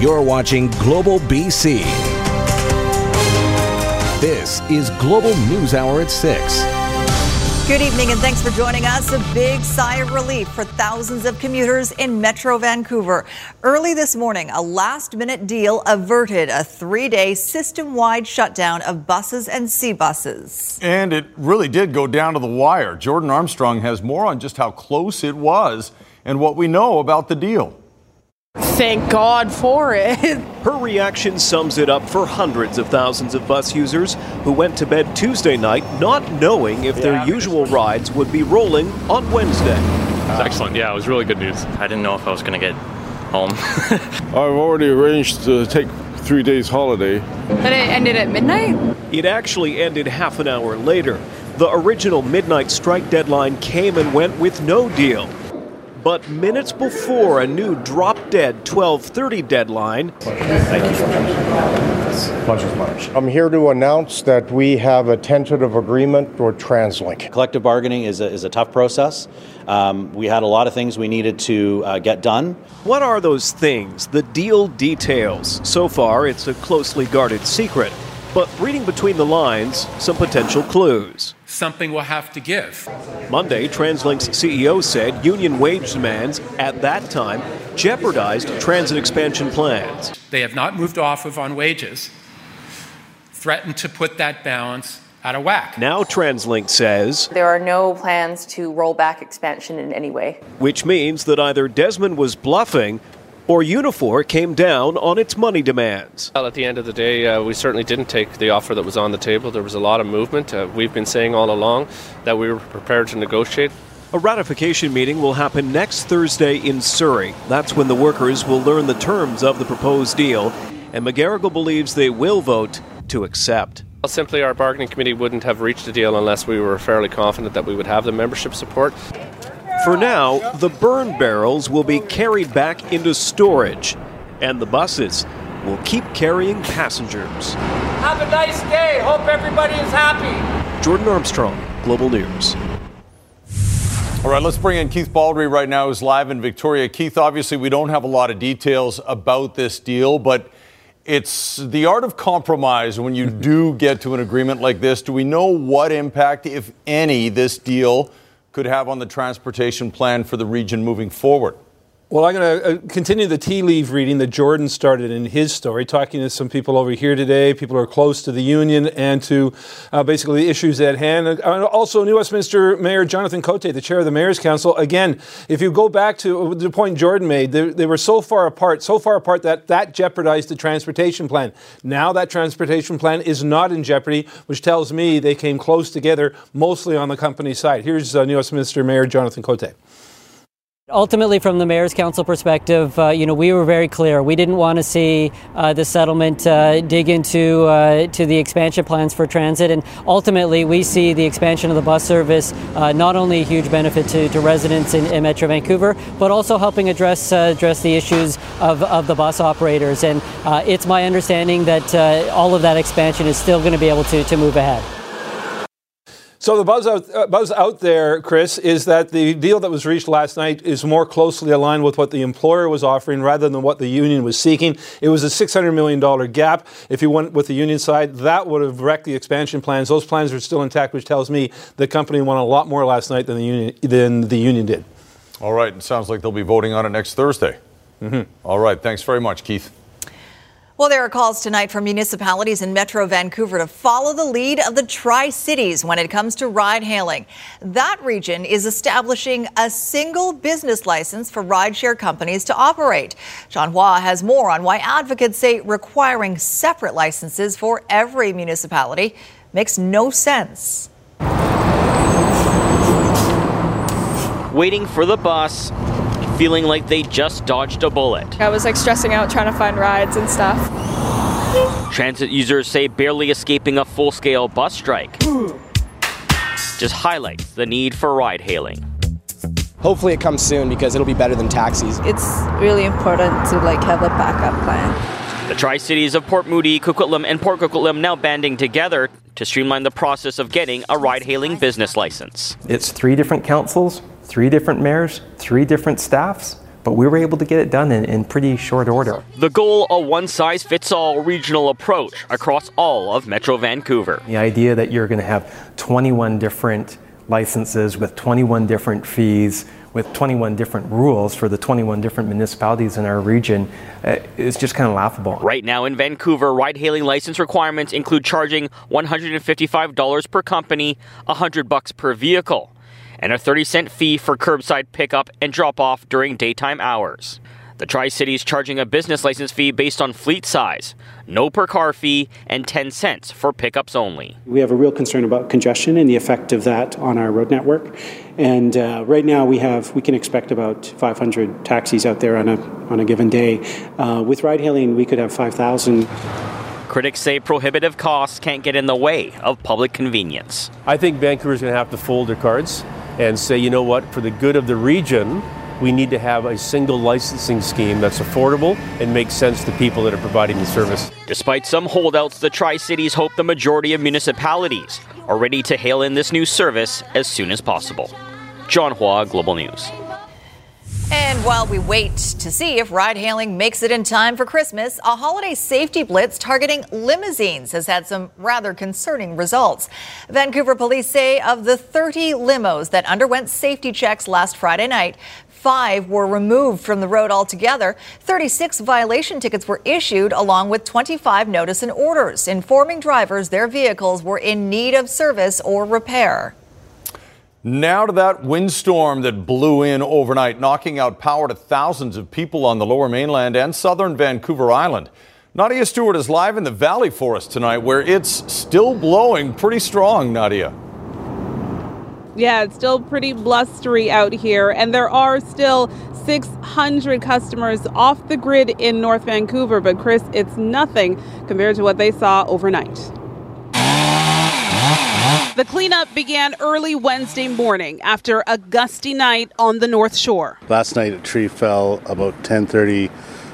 You're watching Global BC. This is Global News Hour at 6. Good evening and thanks for joining us. A big sigh of relief for thousands of commuters in Metro Vancouver. Early this morning, a last minute deal averted a three day system wide shutdown of buses and sea buses. And it really did go down to the wire. Jordan Armstrong has more on just how close it was and what we know about the deal. Thank God for it. Her reaction sums it up for hundreds of thousands of bus users who went to bed Tuesday night not knowing if their usual rides would be rolling on Wednesday. It's excellent. Yeah, it was really good news. I didn't know if I was going to get home. I've already arranged to take three days holiday. But it ended at midnight? It actually ended half an hour later. The original midnight strike deadline came and went with no deal. But minutes before a new drop dead 12:30 deadline, Thank you for coming. It's a much. I'm here to announce that we have a tentative agreement with TransLink. Collective bargaining is a, is a tough process. Um, we had a lot of things we needed to uh, get done. what are those things? The deal details. So far, it's a closely guarded secret. But reading between the lines, some potential clues. Something will have to give. Monday, TransLink's CEO said union wage demands at that time jeopardized transit expansion plans. They have not moved off of on wages, threatened to put that balance out of whack. Now, TransLink says, There are no plans to roll back expansion in any way. which means that either Desmond was bluffing or Unifor came down on its money demands. Well, at the end of the day, uh, we certainly didn't take the offer that was on the table. There was a lot of movement. Uh, we've been saying all along that we were prepared to negotiate. A ratification meeting will happen next Thursday in Surrey. That's when the workers will learn the terms of the proposed deal, and McGarrigle believes they will vote to accept. Well, simply, our bargaining committee wouldn't have reached a deal unless we were fairly confident that we would have the membership support. For now, the burn barrels will be carried back into storage, and the buses will keep carrying passengers. Have a nice day. Hope everybody is happy. Jordan Armstrong, Global News. All right, let's bring in Keith Baldrey right now, who's live in Victoria. Keith, obviously, we don't have a lot of details about this deal, but it's the art of compromise when you do get to an agreement like this. Do we know what impact, if any, this deal could have on the transportation plan for the region moving forward? Well, I'm going to uh, continue the tea leaf reading that Jordan started in his story, talking to some people over here today, people who are close to the union and to uh, basically the issues at hand. And also, New Westminster Mayor Jonathan Cote, the chair of the Mayor's Council. Again, if you go back to the point Jordan made, they, they were so far apart, so far apart that that jeopardized the transportation plan. Now that transportation plan is not in jeopardy, which tells me they came close together, mostly on the company side. Here's uh, New Westminster Mayor Jonathan Cote. Ultimately, from the mayor's council perspective, uh, you know, we were very clear. We didn't want to see uh, the settlement uh, dig into uh, to the expansion plans for transit, and ultimately, we see the expansion of the bus service uh, not only a huge benefit to, to residents in, in Metro Vancouver, but also helping address uh, address the issues of, of the bus operators. And it's my understanding that all of that expansion is still going to be able to to move ahead. So the buzz out, uh, buzz out there, Chris, is that the deal that was reached last night is more closely aligned with what the employer was offering rather than what the union was seeking. It was a $600 million gap. If you went with the union side, that would have wrecked the expansion plans. Those plans are still intact, which tells me the company won a lot more last night than the union, than the union did. All right, it sounds like they'll be voting on it next Thursday. Mm-hmm. All right, thanks very much, Keith. Well, there are calls tonight from municipalities in Metro Vancouver to follow the lead of the Tri Cities when it comes to ride hailing. That region is establishing a single business license for rideshare companies to operate. John Hua has more on why advocates say requiring separate licenses for every municipality makes no sense. Waiting for the bus, feeling like they just dodged a bullet. I was like stressing out trying to find rides and stuff. Transit users say barely escaping a full scale bus strike just highlights the need for ride hailing. Hopefully it comes soon because it'll be better than taxis. It's really important to like have a backup plan. The Tri Cities of Port Moody, Coquitlam, and Port Coquitlam now banding together to streamline the process of getting a ride hailing business license. It's three different councils, three different mayors, three different staffs but we were able to get it done in, in pretty short order. The goal a one size fits all regional approach across all of Metro Vancouver. The idea that you're going to have 21 different licenses with 21 different fees with 21 different rules for the 21 different municipalities in our region uh, is just kind of laughable. Right now in Vancouver, ride hailing license requirements include charging $155 per company, 100 bucks per vehicle, and a 30 cent fee for curbside pickup and drop off during daytime hours. The Tri Cities charging a business license fee based on fleet size, no per car fee, and 10 cents for pickups only. We have a real concern about congestion and the effect of that on our road network. And uh, right now we have we can expect about 500 taxis out there on a on a given day. Uh, with ride hailing, we could have 5,000. Critics say prohibitive costs can't get in the way of public convenience. I think Vancouver's going to have to fold their cards and say, you know what, for the good of the region, we need to have a single licensing scheme that's affordable and makes sense to people that are providing the service. Despite some holdouts, the Tri Cities hope the majority of municipalities are ready to hail in this new service as soon as possible. John Hua, Global News. And while we wait to see if ride hailing makes it in time for Christmas, a holiday safety blitz targeting limousines has had some rather concerning results. Vancouver police say of the 30 limos that underwent safety checks last Friday night, Five were removed from the road altogether. 36 violation tickets were issued, along with 25 notice and orders, informing drivers their vehicles were in need of service or repair. Now to that windstorm that blew in overnight, knocking out power to thousands of people on the lower mainland and southern Vancouver Island. Nadia Stewart is live in the valley for us tonight, where it's still blowing pretty strong, Nadia. Yeah, it's still pretty blustery out here, and there are still 600 customers off the grid in North Vancouver. But, Chris, it's nothing compared to what they saw overnight. The cleanup began early Wednesday morning after a gusty night on the North Shore. Last night, a tree fell about 10:30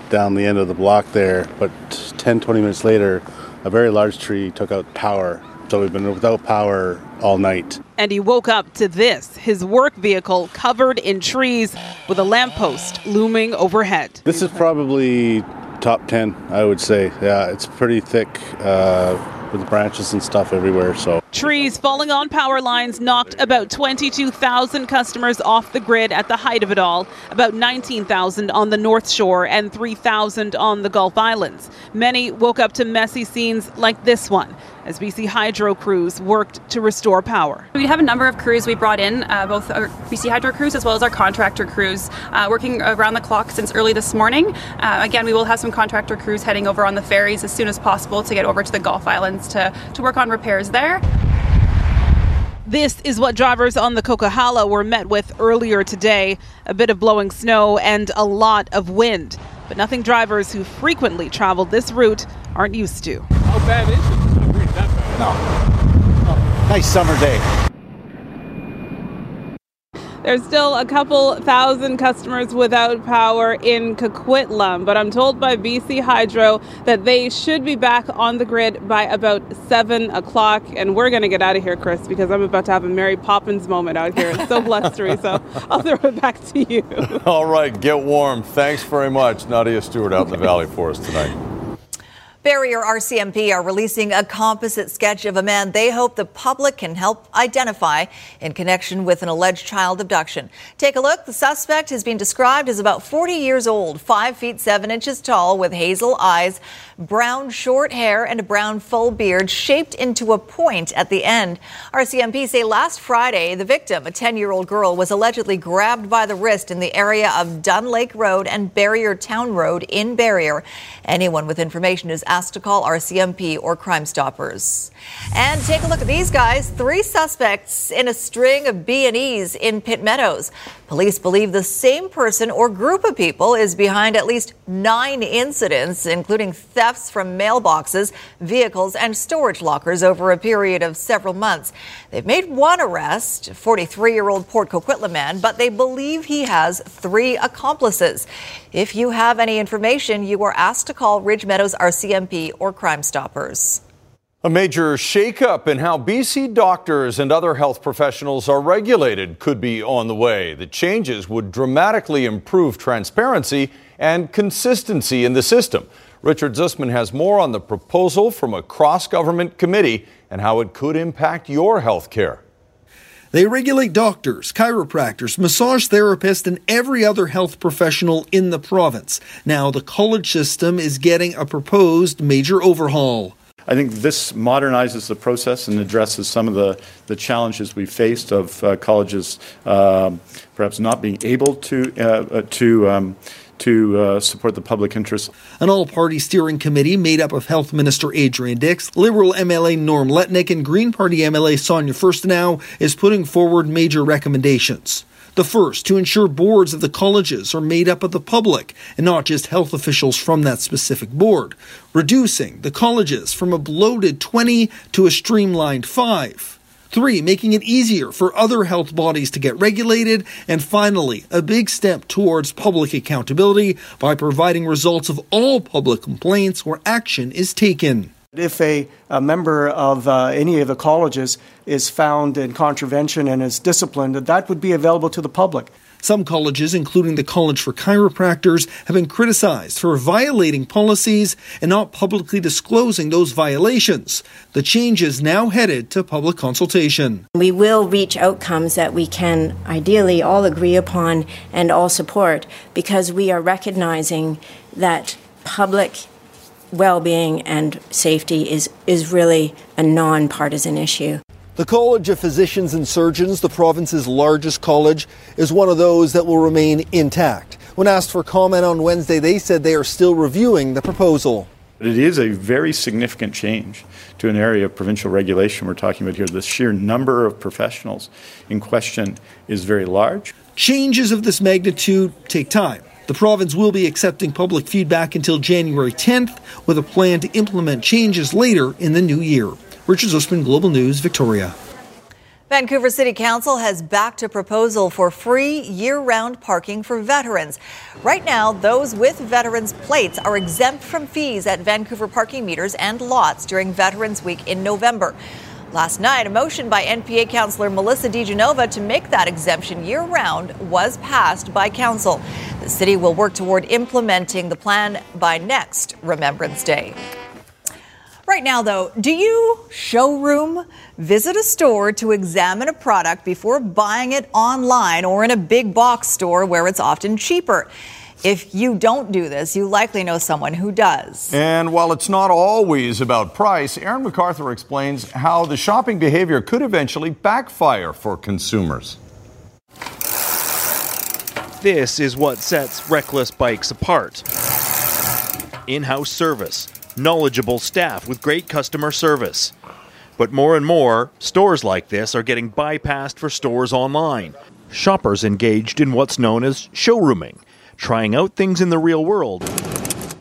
down the end of the block there, but 10, 20 minutes later, a very large tree took out power. So we've been without power all night. And he woke up to this his work vehicle covered in trees with a lamppost looming overhead. This is probably top 10, I would say. Yeah, it's pretty thick uh, with branches and stuff everywhere. So Trees falling on power lines knocked about 22,000 customers off the grid at the height of it all, about 19,000 on the North Shore and 3,000 on the Gulf Islands. Many woke up to messy scenes like this one as BC Hydro crews worked to restore power. We have a number of crews we brought in, uh, both our BC Hydro crews as well as our contractor crews, uh, working around the clock since early this morning. Uh, again, we will have some contractor crews heading over on the ferries as soon as possible to get over to the Gulf Islands to, to work on repairs there. This is what drivers on the Coquihalla were met with earlier today a bit of blowing snow and a lot of wind. But nothing drivers who frequently travel this route aren't used to. How bad is it? No. Nice summer day. There's still a couple thousand customers without power in Coquitlam, but I'm told by BC Hydro that they should be back on the grid by about 7 o'clock. And we're going to get out of here, Chris, because I'm about to have a Mary Poppins moment out here. It's so blustery, so I'll throw it back to you. All right, get warm. Thanks very much, Nadia Stewart out in the valley for us tonight. Barriere RCMP are releasing a composite sketch of a man they hope the public can help identify in connection with an alleged child abduction. Take a look. The suspect has been described as about 40 years old, 5 feet 7 inches tall, with hazel eyes, brown short hair, and a brown full beard shaped into a point at the end. RCMP say last Friday, the victim, a 10 year old girl, was allegedly grabbed by the wrist in the area of Dunn Lake Road and Barriere Town Road in Barriere. Anyone with information is asked to call RCMP or Crime Stoppers. And take a look at these guys. Three suspects in a string of B&Es in Pitt Meadows. Police believe the same person or group of people is behind at least nine incidents, including thefts from mailboxes, vehicles, and storage lockers over a period of several months. They've made one arrest, 43 year old Port Coquitlam man, but they believe he has three accomplices. If you have any information, you are asked to call Ridge Meadows RCMP or Crime Stoppers. A major shakeup in how BC doctors and other health professionals are regulated could be on the way. The changes would dramatically improve transparency and consistency in the system. Richard Zussman has more on the proposal from a cross government committee and how it could impact your health care. They regulate doctors, chiropractors, massage therapists, and every other health professional in the province. Now, the college system is getting a proposed major overhaul. I think this modernizes the process and addresses some of the, the challenges we faced of uh, colleges um, perhaps not being able to uh, uh, to um, to uh, support the public interest. An all party steering committee made up of Health Minister Adrian Dix, Liberal MLA Norm Letnick, and Green Party MLA Sonia Furstenau is putting forward major recommendations. The first, to ensure boards of the colleges are made up of the public and not just health officials from that specific board, reducing the colleges from a bloated 20 to a streamlined 5. Three, making it easier for other health bodies to get regulated. And finally, a big step towards public accountability by providing results of all public complaints where action is taken. If a, a member of uh, any of the colleges is found in contravention and is disciplined, that would be available to the public. Some colleges, including the College for Chiropractors, have been criticized for violating policies and not publicly disclosing those violations. The change is now headed to public consultation. We will reach outcomes that we can ideally all agree upon and all support because we are recognizing that public well-being and safety is is really a non-partisan issue. The College of Physicians and Surgeons, the province's largest college, is one of those that will remain intact. When asked for comment on Wednesday, they said they are still reviewing the proposal. It is a very significant change to an area of provincial regulation we're talking about here. The sheer number of professionals in question is very large. Changes of this magnitude take time. The province will be accepting public feedback until January 10th, with a plan to implement changes later in the new year. Richard Zussman, Global News, Victoria. Vancouver City Council has backed a proposal for free year round parking for veterans. Right now, those with veterans plates are exempt from fees at Vancouver parking meters and lots during Veterans Week in November. Last night, a motion by NPA Councillor Melissa De Genova to make that exemption year round was passed by Council. The city will work toward implementing the plan by next Remembrance Day. Right now, though, do you showroom visit a store to examine a product before buying it online or in a big box store where it's often cheaper? If you don't do this, you likely know someone who does. And while it's not always about price, Aaron MacArthur explains how the shopping behavior could eventually backfire for consumers. This is what sets Reckless Bikes apart in house service, knowledgeable staff with great customer service. But more and more, stores like this are getting bypassed for stores online. Shoppers engaged in what's known as showrooming, trying out things in the real world,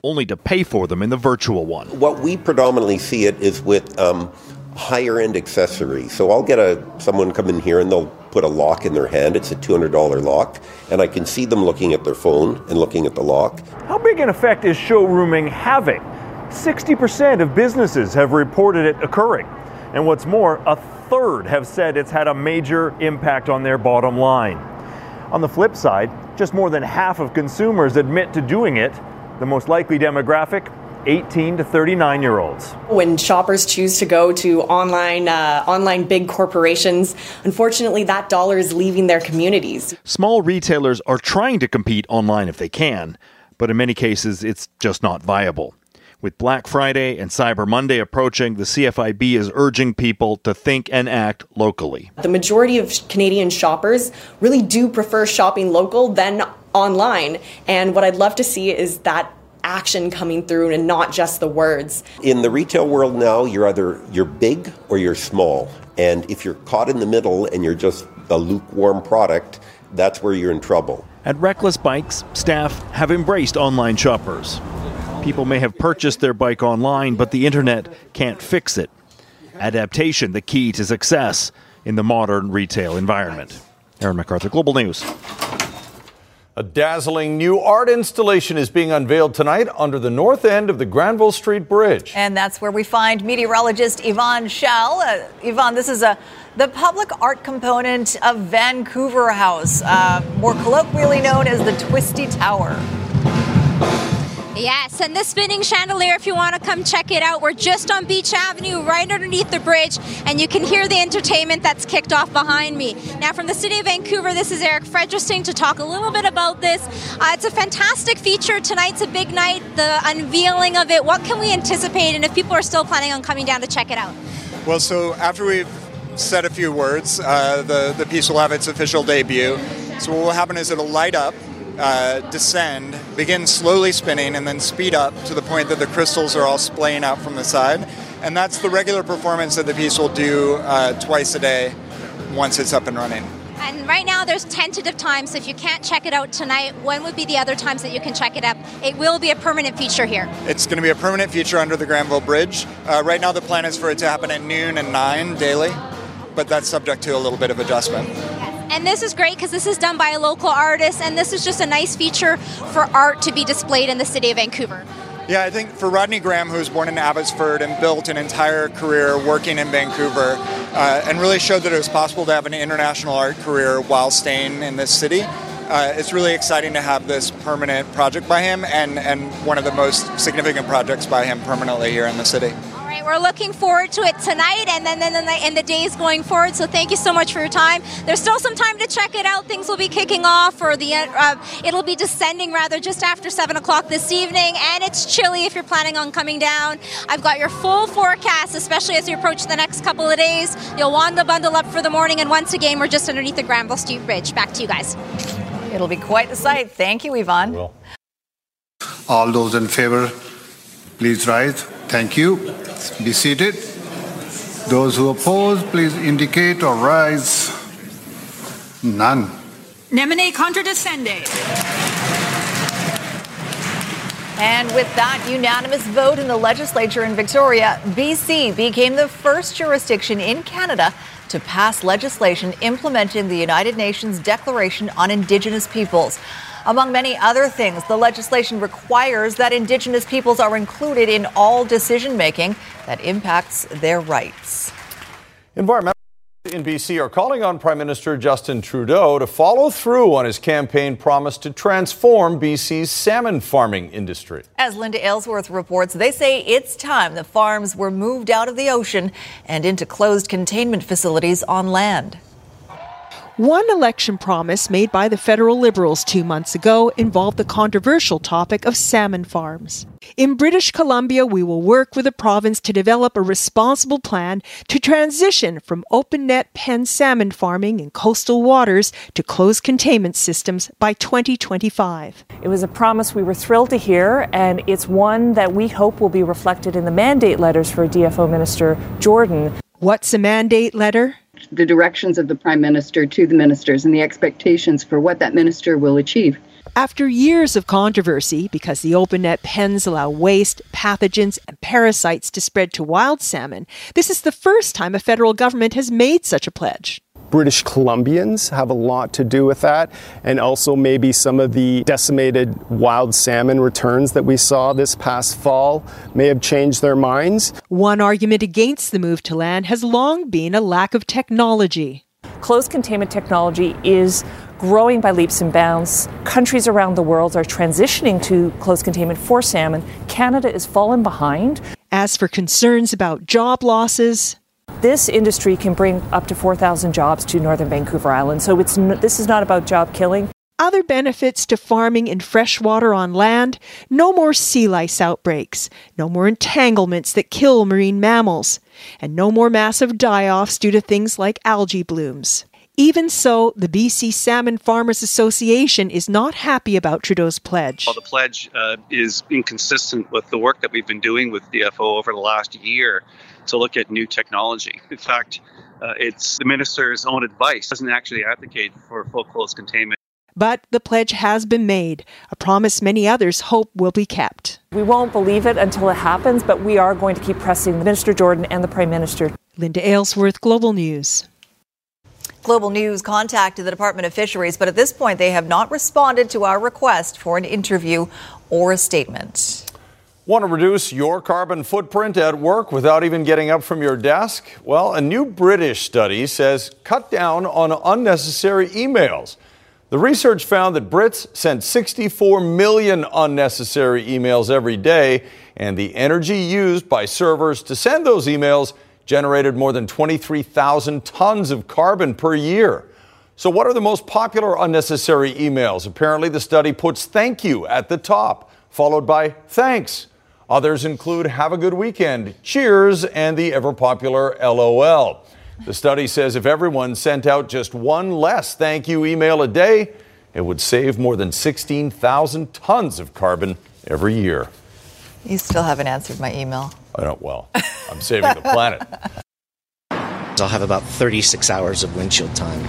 only to pay for them in the virtual one. What we predominantly see it is with um, higher end accessories. So I'll get a someone come in here and they'll put a lock in their hand. It's a $200 lock, and I can see them looking at their phone and looking at the lock. How big an effect is showrooming having? 60% of businesses have reported it occurring. And what's more, a third have said it's had a major impact on their bottom line. On the flip side, just more than half of consumers admit to doing it. The most likely demographic 18 to 39 year olds. When shoppers choose to go to online uh, online big corporations, unfortunately that dollar is leaving their communities. Small retailers are trying to compete online if they can, but in many cases it's just not viable. With Black Friday and Cyber Monday approaching, the CFIB is urging people to think and act locally. The majority of Canadian shoppers really do prefer shopping local than online, and what I'd love to see is that action coming through and not just the words. In the retail world now, you're either you're big or you're small. And if you're caught in the middle and you're just a lukewarm product, that's where you're in trouble. At Reckless Bikes, staff have embraced online shoppers. People may have purchased their bike online, but the internet can't fix it. Adaptation, the key to success in the modern retail environment. Aaron MacArthur, Global News. A dazzling new art installation is being unveiled tonight under the north end of the Granville Street Bridge. And that's where we find meteorologist Yvonne Schalle. Uh, Yvonne, this is a the public art component of Vancouver House, uh, more colloquially known as the Twisty Tower. Yes, and the spinning chandelier, if you want to come check it out, we're just on Beach Avenue, right underneath the bridge, and you can hear the entertainment that's kicked off behind me. Now, from the City of Vancouver, this is Eric Fredericksen to talk a little bit about this. Uh, it's a fantastic feature. Tonight's a big night, the unveiling of it. What can we anticipate, and if people are still planning on coming down to check it out? Well, so after we've said a few words, uh, the, the piece will have its official debut. So, what will happen is it'll light up uh, descend, begin slowly spinning, and then speed up to the point that the crystals are all splaying out from the side. And that's the regular performance that the piece will do uh, twice a day once it's up and running. And right now, there's tentative times. So if you can't check it out tonight, when would be the other times that you can check it up? It will be a permanent feature here. It's going to be a permanent feature under the Granville Bridge. Uh, right now, the plan is for it to happen at noon and 9 daily, but that's subject to a little bit of adjustment. And this is great because this is done by a local artist, and this is just a nice feature for art to be displayed in the city of Vancouver. Yeah, I think for Rodney Graham, who was born in Abbotsford and built an entire career working in Vancouver, uh, and really showed that it was possible to have an international art career while staying in this city. Uh, it's really exciting to have this permanent project by him and, and one of the most significant projects by him permanently here in the city we're looking forward to it tonight and then, then in, the, in the days going forward. So thank you so much for your time. There's still some time to check it out. Things will be kicking off, or the uh, it'll be descending rather just after seven o'clock this evening. And it's chilly if you're planning on coming down. I've got your full forecast, especially as you approach the next couple of days. You'll want to bundle up for the morning. And once again, we're just underneath the Granville Street Bridge. Back to you guys. It'll be quite the sight. Thank you, Yvonne. All those in favor, please rise. Thank you. Be seated. Those who oppose, please indicate or rise. None. Nemine contradicente. And with that unanimous vote in the legislature in Victoria, BC became the first jurisdiction in Canada to pass legislation implementing the United Nations Declaration on Indigenous Peoples. Among many other things, the legislation requires that Indigenous peoples are included in all decision making that impacts their rights. Environmental in BC are calling on Prime Minister Justin Trudeau to follow through on his campaign promise to transform BC's salmon farming industry. As Linda Aylesworth reports, they say it's time the farms were moved out of the ocean and into closed containment facilities on land. One election promise made by the federal Liberals two months ago involved the controversial topic of salmon farms. In British Columbia, we will work with the province to develop a responsible plan to transition from open net pen salmon farming in coastal waters to closed containment systems by 2025. It was a promise we were thrilled to hear, and it's one that we hope will be reflected in the mandate letters for DFO Minister Jordan. What's a mandate letter? The directions of the prime minister to the ministers and the expectations for what that minister will achieve. After years of controversy because the open net pens allow waste, pathogens, and parasites to spread to wild salmon, this is the first time a federal government has made such a pledge. British Columbians have a lot to do with that, and also maybe some of the decimated wild salmon returns that we saw this past fall may have changed their minds. One argument against the move to land has long been a lack of technology. Closed containment technology is growing by leaps and bounds. Countries around the world are transitioning to closed containment for salmon. Canada is falling behind. As for concerns about job losses, this industry can bring up to 4,000 jobs to northern Vancouver Island. So it's this is not about job killing. Other benefits to farming in freshwater on land no more sea lice outbreaks, no more entanglements that kill marine mammals, and no more massive die offs due to things like algae blooms. Even so, the BC Salmon Farmers Association is not happy about Trudeau's pledge. Well, the pledge uh, is inconsistent with the work that we've been doing with DFO over the last year to look at new technology. In fact, uh, it's the minister's own advice doesn't actually advocate for full closed containment. But the pledge has been made, a promise many others hope will be kept. We won't believe it until it happens, but we are going to keep pressing Minister Jordan and the Prime Minister. Linda Aylesworth, Global News. Global News contacted the Department of Fisheries, but at this point they have not responded to our request for an interview or a statement. Want to reduce your carbon footprint at work without even getting up from your desk? Well, a new British study says cut down on unnecessary emails. The research found that Brits sent 64 million unnecessary emails every day, and the energy used by servers to send those emails generated more than 23,000 tons of carbon per year. So, what are the most popular unnecessary emails? Apparently, the study puts thank you at the top, followed by thanks. Others include have a good weekend, cheers, and the ever popular LOL. The study says if everyone sent out just one less thank you email a day, it would save more than 16,000 tons of carbon every year. You still haven't answered my email. I don't, well, I'm saving the planet. I'll have about 36 hours of windshield time.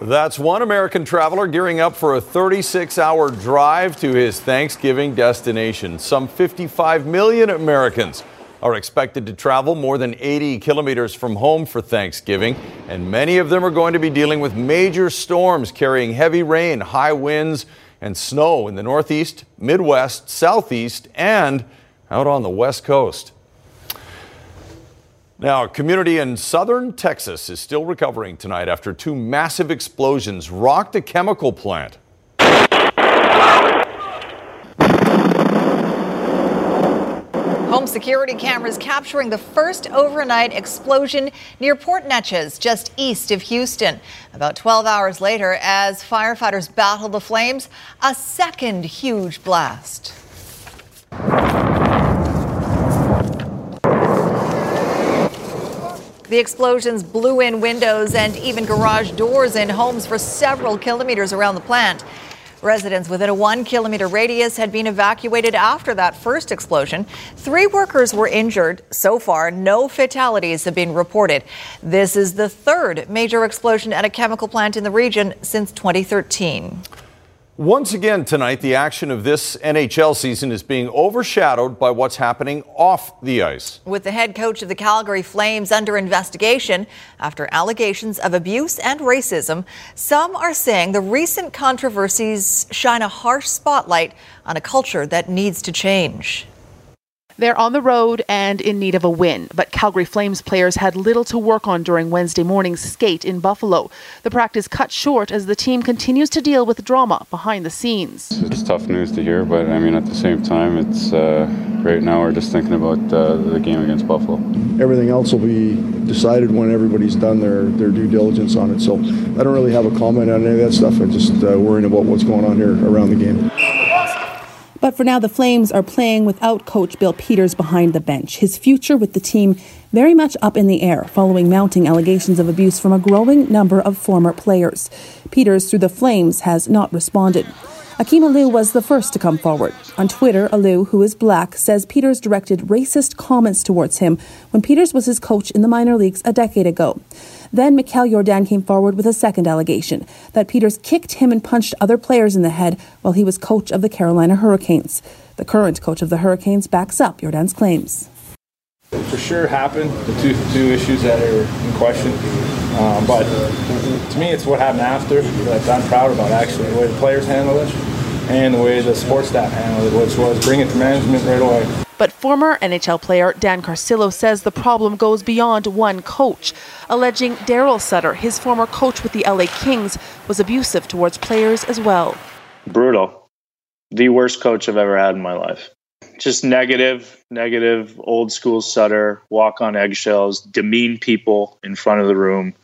That's one American traveler gearing up for a 36 hour drive to his Thanksgiving destination. Some 55 million Americans are expected to travel more than 80 kilometers from home for Thanksgiving, and many of them are going to be dealing with major storms carrying heavy rain, high winds, and snow in the Northeast, Midwest, Southeast, and out on the West Coast. Now, a community in southern Texas is still recovering tonight after two massive explosions rocked a chemical plant. Home security cameras capturing the first overnight explosion near Port Neches, just east of Houston. About 12 hours later, as firefighters battled the flames, a second huge blast. The explosions blew in windows and even garage doors in homes for several kilometers around the plant. Residents within a one kilometer radius had been evacuated after that first explosion. Three workers were injured. So far, no fatalities have been reported. This is the third major explosion at a chemical plant in the region since 2013. Once again tonight, the action of this NHL season is being overshadowed by what's happening off the ice. With the head coach of the Calgary Flames under investigation after allegations of abuse and racism, some are saying the recent controversies shine a harsh spotlight on a culture that needs to change. They're on the road and in need of a win, but Calgary Flames players had little to work on during Wednesday morning's skate in Buffalo. The practice cut short as the team continues to deal with drama behind the scenes. It's tough news to hear, but I mean, at the same time, it's uh, right now we're just thinking about uh, the game against Buffalo. Everything else will be decided when everybody's done their, their due diligence on it. So I don't really have a comment on any of that stuff. I'm just uh, worrying about what's going on here around the game. But for now, the Flames are playing without coach Bill Peters behind the bench. His future with the team very much up in the air following mounting allegations of abuse from a growing number of former players. Peters, through the Flames, has not responded. Akim Aliu was the first to come forward. On Twitter, Aliu, who is black, says Peters directed racist comments towards him when Peters was his coach in the minor leagues a decade ago. Then Michal Jordan came forward with a second allegation that Peters kicked him and punched other players in the head while he was coach of the Carolina Hurricanes. The current coach of the Hurricanes backs up Jordan's claims. For sure happened, the two, two issues that are in question. Um, but to me, it's what happened after that I'm proud about, actually, the way the players handled it and the way the sports staff handled it, which was bring it to management right away. But former NHL player Dan Carcillo says the problem goes beyond one coach, alleging Darryl Sutter, his former coach with the LA Kings, was abusive towards players as well. Brutal. The worst coach I've ever had in my life. Just negative, negative, old school Sutter, walk on eggshells, demean people in front of the room,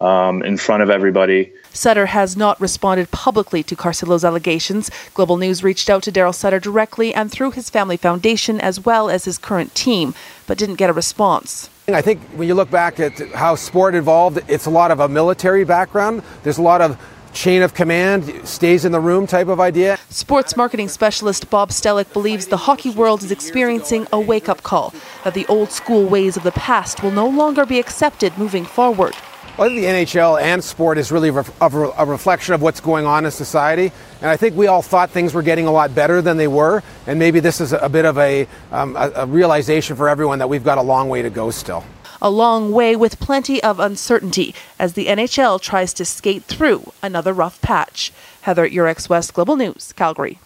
um, in front of everybody. Sutter has not responded publicly to Carcillo's allegations. Global News reached out to Darryl Sutter directly and through his family foundation as well as his current team, but didn't get a response. I think when you look back at how sport evolved, it's a lot of a military background. There's a lot of chain of command, stays in the room type of idea. Sports marketing specialist Bob Stellick believes the hockey world is experiencing a wake up call, that the old school ways of the past will no longer be accepted moving forward. I think the NHL and sport is really a reflection of what's going on in society. And I think we all thought things were getting a lot better than they were. And maybe this is a bit of a, um, a realization for everyone that we've got a long way to go still. A long way with plenty of uncertainty as the NHL tries to skate through another rough patch. Heather Yourex-West Global News, Calgary.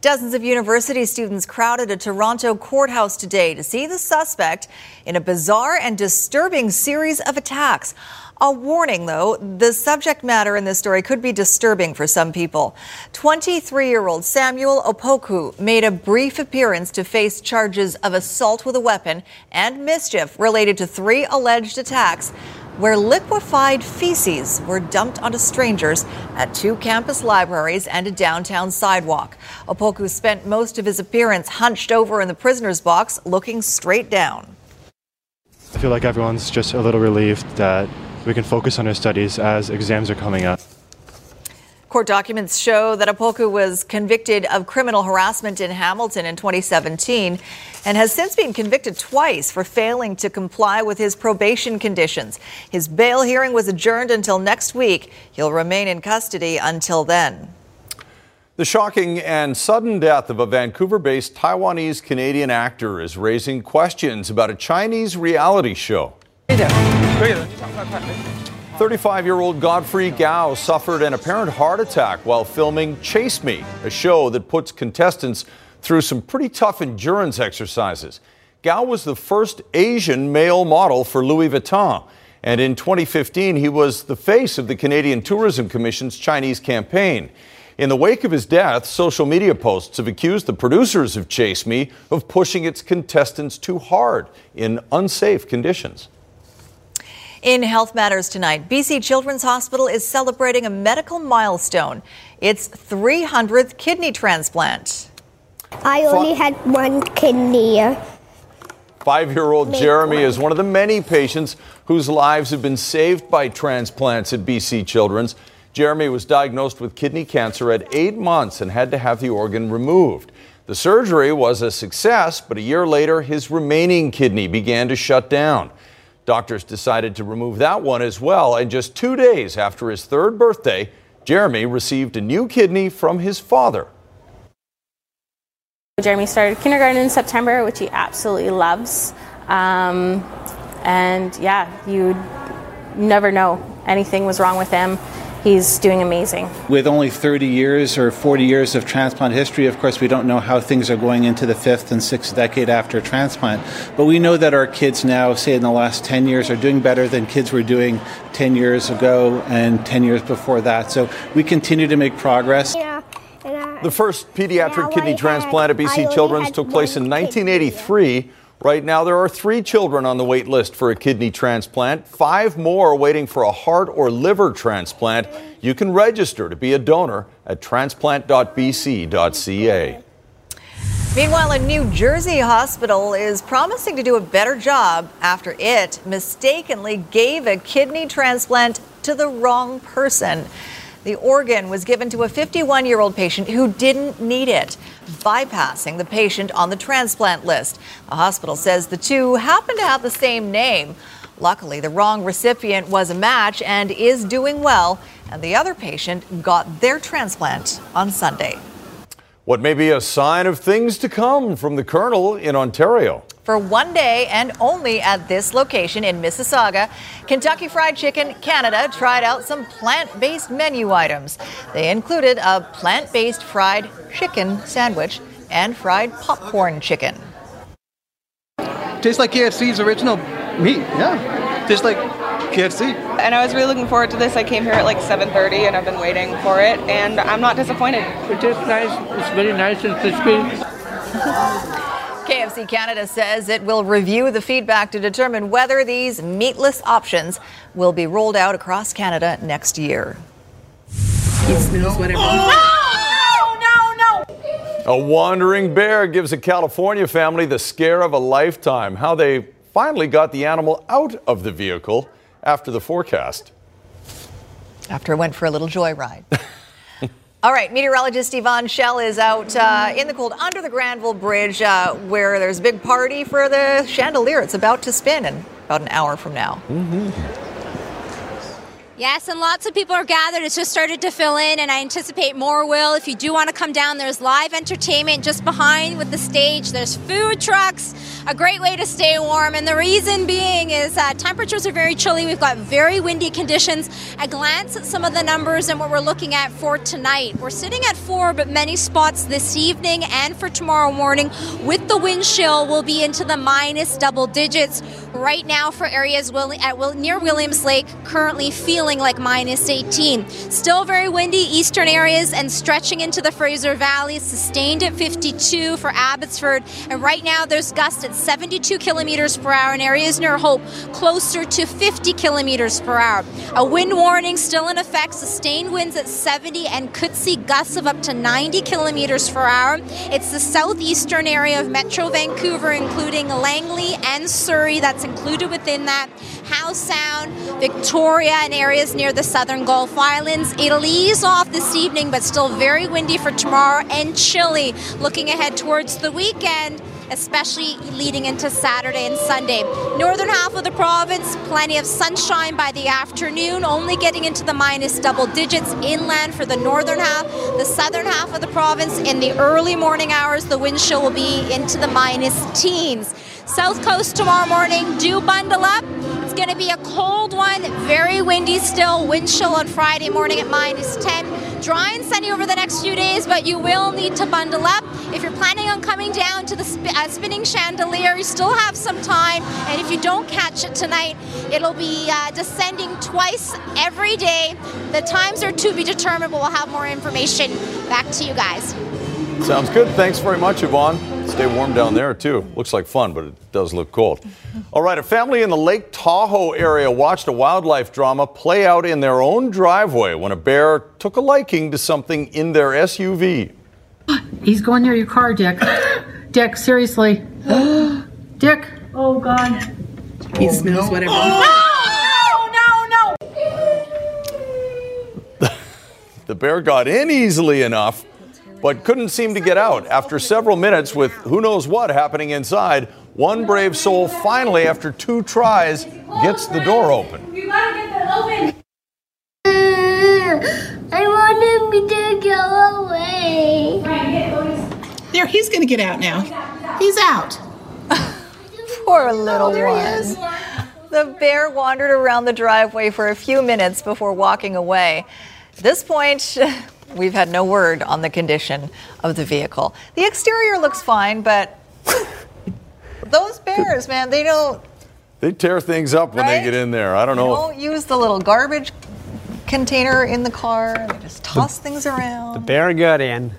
Dozens of university students crowded a Toronto courthouse today to see the suspect in a bizarre and disturbing series of attacks. A warning, though, the subject matter in this story could be disturbing for some people. 23 year old Samuel Opoku made a brief appearance to face charges of assault with a weapon and mischief related to three alleged attacks where liquefied feces were dumped onto strangers at two campus libraries and a downtown sidewalk. Opoku spent most of his appearance hunched over in the prisoner's box, looking straight down. I feel like everyone's just a little relieved that we can focus on our studies as exams are coming up. Court documents show that Opoku was convicted of criminal harassment in Hamilton in 2017 and has since been convicted twice for failing to comply with his probation conditions. His bail hearing was adjourned until next week. He'll remain in custody until then. The shocking and sudden death of a Vancouver based Taiwanese Canadian actor is raising questions about a Chinese reality show. 35 year old Godfrey Gao suffered an apparent heart attack while filming Chase Me, a show that puts contestants through some pretty tough endurance exercises. Gao was the first Asian male model for Louis Vuitton, and in 2015 he was the face of the Canadian Tourism Commission's Chinese campaign. In the wake of his death, social media posts have accused the producers of Chase Me of pushing its contestants too hard in unsafe conditions. In Health Matters tonight, BC Children's Hospital is celebrating a medical milestone. Its 300th kidney transplant. I only had one kidney. Uh, Five year old Jeremy is one of the many patients whose lives have been saved by transplants at BC Children's. Jeremy was diagnosed with kidney cancer at eight months and had to have the organ removed. The surgery was a success, but a year later, his remaining kidney began to shut down. Doctors decided to remove that one as well, and just two days after his third birthday, Jeremy received a new kidney from his father. Jeremy started kindergarten in September, which he absolutely loves. Um, and yeah, you never know anything was wrong with him he's doing amazing. With only 30 years or 40 years of transplant history, of course, we don't know how things are going into the fifth and sixth decade after transplant. But we know that our kids now, say in the last 10 years, are doing better than kids were doing 10 years ago and 10 years before that. So we continue to make progress. Yeah. The first pediatric kidney transplant at BC Children's took place in 1983. Right now, there are three children on the wait list for a kidney transplant, five more waiting for a heart or liver transplant. You can register to be a donor at transplant.bc.ca. Meanwhile, a New Jersey hospital is promising to do a better job after it mistakenly gave a kidney transplant to the wrong person. The organ was given to a 51 year old patient who didn't need it, bypassing the patient on the transplant list. The hospital says the two happen to have the same name. Luckily, the wrong recipient was a match and is doing well, and the other patient got their transplant on Sunday. What may be a sign of things to come from the Colonel in Ontario for one day and only at this location in Mississauga. Kentucky Fried Chicken Canada tried out some plant based menu items. They included a plant based fried chicken sandwich and fried popcorn chicken. Tastes like KFC's original meat, yeah. Tastes like KFC. And I was really looking forward to this. I came here at like 7:30 and I've been waiting for it and I'm not disappointed. It tastes nice. It's very nice and crispy. KFC Canada says it will review the feedback to determine whether these meatless options will be rolled out across Canada next year. whatever. Oh! A wandering bear gives a California family the scare of a lifetime. How they finally got the animal out of the vehicle after the forecast. After it went for a little joyride. All right, meteorologist Yvonne Schalle is out uh, in the cold under the Granville Bridge uh, where there's a big party for the chandelier. It's about to spin in about an hour from now. Mm-hmm. Yes, and lots of people are gathered. It's just started to fill in, and I anticipate more will. If you do want to come down, there's live entertainment just behind with the stage. There's food trucks, a great way to stay warm. And the reason being is temperatures are very chilly. We've got very windy conditions. A glance at some of the numbers and what we're looking at for tonight. We're sitting at four, but many spots this evening and for tomorrow morning with the wind chill will be into the minus double digits. Right now, for areas near Williams Lake, currently feeling like minus 18. Still very windy, eastern areas, and stretching into the Fraser Valley, sustained at 52 for Abbotsford. And right now, there's gusts at 72 kilometers per hour in areas near Hope, closer to 50 kilometers per hour. A wind warning still in effect, sustained winds at 70 and could see gusts of up to 90 kilometers per hour. It's the southeastern area of Metro Vancouver, including Langley and Surrey. That's included within that. Howe Sound, Victoria, and areas near the southern Gulf Islands. It'll ease off this evening, but still very windy for tomorrow and chilly looking ahead towards the weekend especially leading into Saturday and Sunday. Northern half of the province, plenty of sunshine by the afternoon, only getting into the minus double digits inland for the northern half. The southern half of the province, in the early morning hours, the wind chill will be into the minus teens. South Coast tomorrow morning, do bundle up. It's going to be a cold one, very windy still, wind chill on Friday morning at minus 10. Dry and sunny over the next few days, but you will need to bundle up. If you're planning on coming down to the sp- uh, spinning chandelier, you still have some time. And if you don't catch it tonight, it'll be uh, descending twice every day. The times are to be determined, but we'll have more information. Back to you guys. Sounds good. Thanks very much, Yvonne. Stay warm down there, too. Looks like fun, but it does look cold. All right, a family in the Lake Tahoe area watched a wildlife drama play out in their own driveway when a bear took a liking to something in their SUV. He's going near your car, Dick. Dick, seriously. Dick. Oh, God. He smells whatever. Oh, no, no, no. The bear got in easily enough but couldn't seem to get out. After several minutes with who knows what happening inside, one brave soul finally, after two tries, gets the door open. You gotta get that open. I want him to go away. There, he's going to get out now. He's out. Poor little oh, one. The bear wandered around the driveway for a few minutes before walking away. At this point, we've had no word on the condition of the vehicle. The exterior looks fine, but those bears, man, they don't. They tear things up when Right? they get in there. I don't know. They know. don't use the little garbage container in the car. They just toss things around. The bear got in.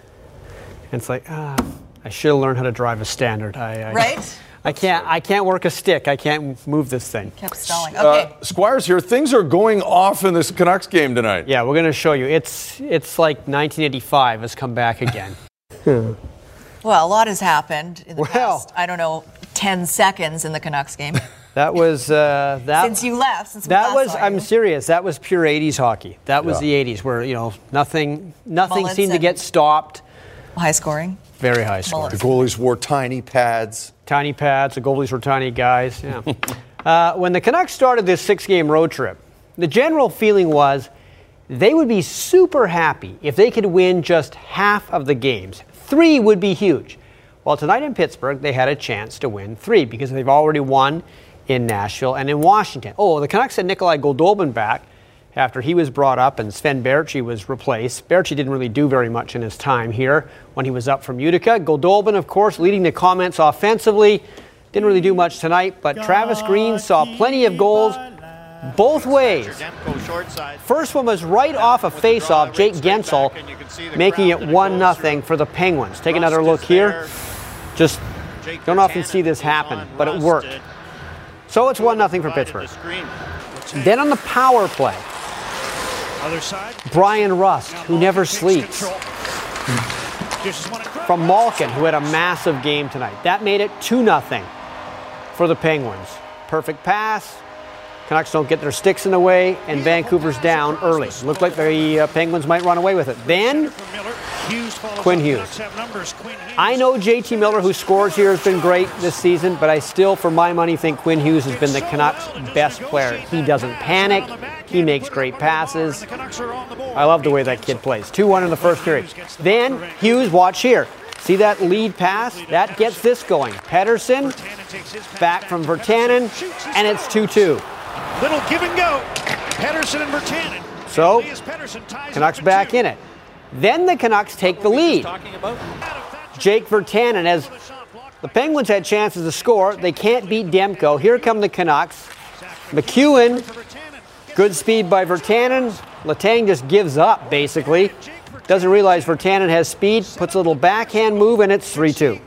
And it's like, ah, I should have learned how to drive a standard. I, I, Right? I can't. I can't work a stick. I can't move this thing. Kept stalling. Okay. Uh, Squires here, things are going off in this Canucks game tonight. Yeah, we're gonna show you. It's it's like 1985 has come back again. well, a lot has happened in the past, I don't know, 10 seconds in the Canucks game. That was uh, that. Since you left, since we that last was. saw I'm serious. That was pure 80s hockey. That was Yeah. the 80s, where you know nothing nothing Mullets seemed to get stopped. High scoring. Very high score. The goalies wore tiny pads. Tiny pads. The goalies were tiny guys. Yeah. uh, when the Canucks started this six-game road trip, the general feeling was they would be super happy if they could win just half of the games. Three would be huge. Well, tonight in Pittsburgh, they had a chance to win three because they've already won in Nashville and in Washington. Oh, the Canucks had Nikolai Goldobin back after he was brought up and Sven Baertschi was replaced. Baertschi didn't really do very much in his time here when he was up from Utica. Goldobin, of course, leading the Comets offensively. Didn't really do much tonight, but Travis Green saw plenty of goals both ways. First one was right off a face-off, Jake Guentzel making it 1 0 for the Penguins. Take another look here. Just don't often see this happen, but it worked. So it's 1 0 for Pittsburgh. Then on the power play, Other side. Bryan Rust, who never sleeps. From Malkin, who had a massive game tonight. That made it 2 0 for the Penguins. Perfect pass. Canucks don't get their sticks in the way, and Vancouver's down early. Looked like the uh, Penguins might run away with it. Then, Quinn Hughes. I know JT Miller, who scores here, has been great this season, but I still, for my money, think Quinn Hughes has been the Canucks' best player. He doesn't panic. He makes great passes. I love the way that kid plays. 2 1 in the first period. Then Hughes, watch here. See that lead pass? That gets this going. Pettersson back from Virtanen, and it's 2 2. Little give and go. Pettersson and Virtanen. So, Canucks back in it. Then the Canucks take the lead. Jake Virtanen, as the Penguins had chances to score, they can't beat Demko. Here come the Canucks. MacEwen, good speed by Virtanen. Letang just gives up, basically. Doesn't realize Virtanen has speed, puts a little backhand move, and it's 3 2.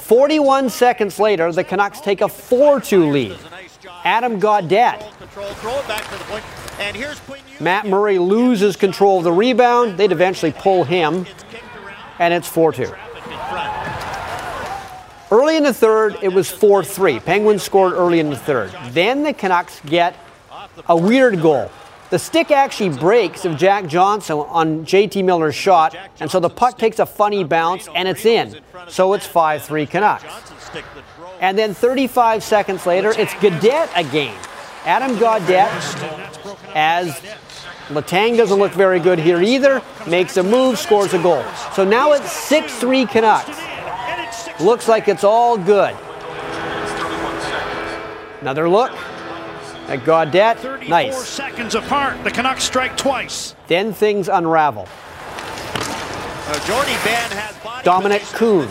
41 seconds later, the Canucks take a 4 2 lead. Adam Gaudette. Matt Murray loses control of the rebound. They'd eventually pull him, and it's 4 2. Early in the third, it was 4 3. Penguins scored early in the third. Then the Canucks get a weird goal. The stick actually breaks of Jack Johnson on JT Miller's shot, and so the puck takes a funny bounce and it's in. So it's 5 3 Canucks. And then 35 seconds later, it's Gaudette again. Adam Gaudette, as Letang doesn't look very good here either, makes a move, scores a goal. So now it's 6 3 Canucks. Looks like it's all good. Another look at Gaudette. Nice. seconds apart. The Canucks strike twice. Then things unravel. Uh, Jordie Benn has Dominic Kuhn,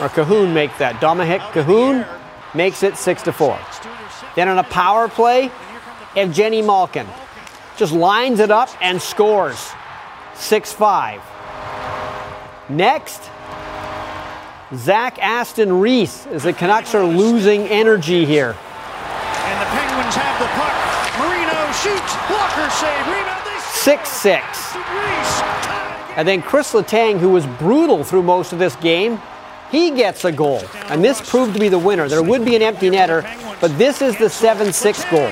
or Cahoon make that. Dominik Kahun makes it 6 to 4. Then on a power play, Evgeny Malkin just lines it up and scores 6 5. Next, Zach Aston Reese as the Canucks are losing energy here. And the Penguins have the puck. Marino shoots. Blocker save. Rebound. 6 6. And then Chris Letang, who was brutal through most of this game, he gets a goal. And this proved to be the winner. There would be an empty netter, but this is the 7 6 goal.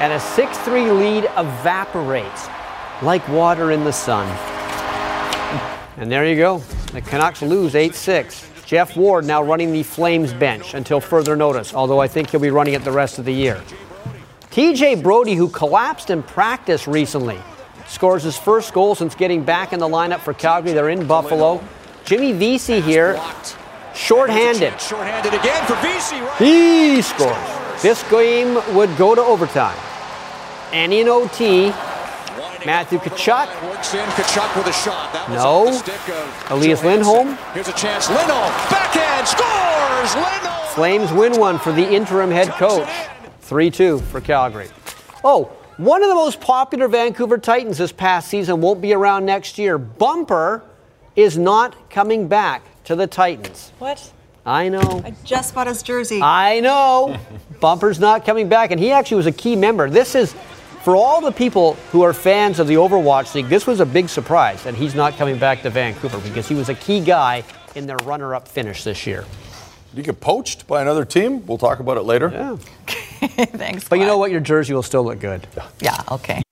And a 6 3 lead evaporates like water in the sun. And there you go. The Canucks lose 8 6. Geoff Ward now running the Flames bench until further notice, although I think he'll be running it the rest of the year. TJ Brodie, who collapsed in practice recently, scores his first goal since getting back in the lineup for Calgary. They're in Buffalo. Jimmy Vesey here, shorthanded. Shorthanded again for. Right? He scores. This game would go to overtime. And in OT, Matthew Tkachuk. Works in Tkachuk with a shot. That was No. the stick of Elias. Lindholm. Here's a chance. Lindholm backhand scores. Lindholm. Flames win one for the interim head coach. 3 2 for Calgary. Oh, one of the most popular Vancouver Titans this past season won't be around next year. Bumper is not coming back to the Titans. What? I know. I just bought his jersey. I know. Bumper's not coming back, and he actually was a key member. This is, for all the people who are fans of the Overwatch League, this was a big surprise that he's not coming back to Vancouver because he was a key guy in their runner up finish this year. You get poached by another team? We'll talk about it later. Yeah. Thanks. But you know what? Your jersey will still look good. Yeah, okay.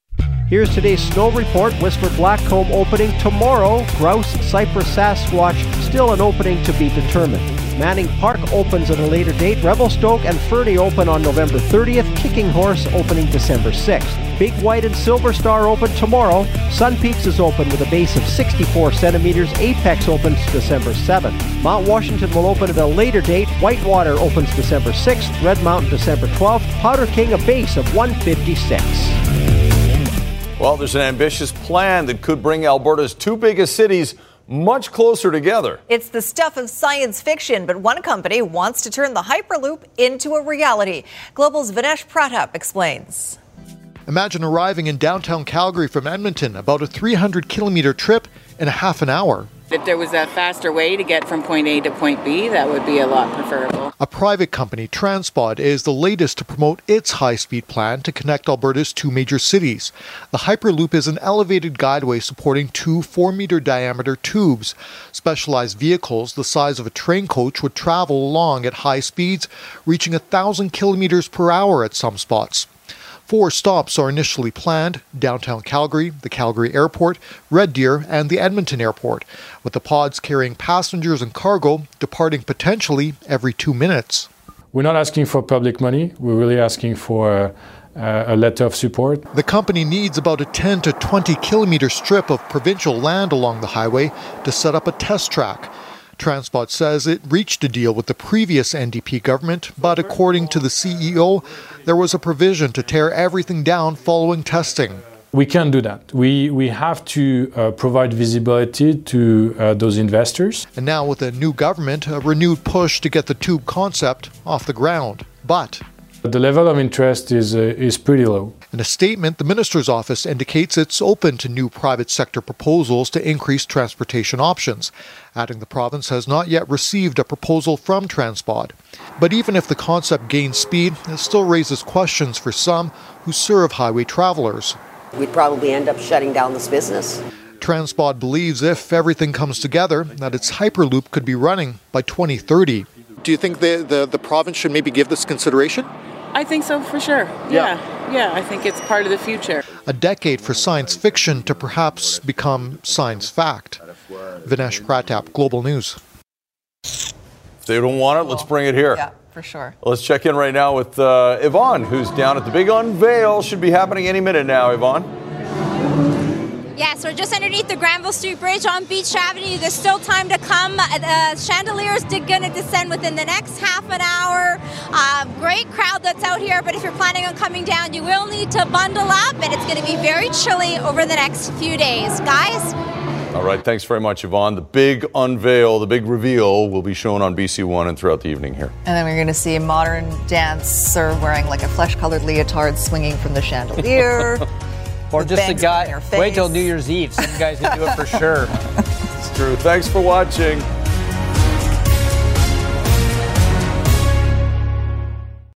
Here's today's snow report. Whistler Blackcomb opening tomorrow. Grouse, Cypress, Sasquatch, still an opening to be determined. Manning Park opens at a later date. Revelstoke and Fernie open on November 30th. Kicking Horse opening December 6th. Big White and Silver Star open tomorrow. Sun Peaks is open with a base of 64 centimeters. Apex opens December 7th. Mount Washington will open at a later date. Whitewater opens December 6th. Red Mountain December 12th. Powder King a base of 156. Well, there's an ambitious plan that could bring Alberta's two biggest cities much closer together. It's the stuff of science fiction, but one company wants to turn the Hyperloop into a reality. Global's Vinesh Pratap explains. Imagine arriving in downtown Calgary from Edmonton, about a 300 kilometer trip in a half an hour. If there was a faster way to get from point A to point B, that would be a lot preferable. A private company, Transpod, is the latest to promote its high speed plan to connect Alberta's two major cities. The Hyperloop is an elevated guideway supporting two 4 meter diameter tubes. Specialized vehicles the size of a train coach would travel along at high speeds, reaching 1,000 kilometers per hour at some spots. Four stops are initially planned downtown Calgary, the Calgary Airport, Red Deer, and the Edmonton Airport, with the pods carrying passengers and cargo departing potentially every two minutes. we're not asking for public money. We're really asking for uh, a letter of support. The company needs about a 10 to 20 kilometer strip of provincial land along the highway to set up a test track. Transpod says it reached a deal with the previous NDP government, but according to the CEO, there was a provision to tear everything down following testing. We can't do that. We, we have to uh, provide visibility to uh, those investors. And now, with a new government, a renewed push to get the tube concept off the ground. But the level of interest is, uh, is pretty low. In a statement, the minister's office indicates it's open to new private sector proposals to increase transportation options, adding the province has not yet received a proposal from Transpod. But even if the concept gains speed, it still raises questions for some who serve highway travelers. We'd probably end up shutting down this business. Transpod believes if everything comes together, that its Hyperloop could be running by 2030. Do you think the, the, the province should maybe give this consideration? I think so for sure. Yeah. yeah. Yeah, I think it's part of the future. A decade for science fiction to perhaps become science fact. Vinesh Pratap, Global News. If they don't want it, let's bring it here. Yeah, for sure. Let's check in right now with uh, Yvonne, who's down at the big unveil. Should be happening any minute now, Yvonne. Yes, we're just underneath the Granville Street Bridge on Beach Avenue. There's still time to come. Uh, the chandeliers are going to descend within the next half an hour. Uh, great crowd that's out here, but if you're planning on coming down, you will need to bundle up, and it's going to be very chilly over the next few days. Guys? All right, thanks very much, Yvonne. The big unveil, the big reveal will be shown on BC One and throughout the evening here. And then we're going to see a modern dancer wearing like a flesh colored leotard swinging from the chandelier. Or just a guy. Wait till New Year's Eve. Some guys can do it for sure. it's true. Thanks for watching.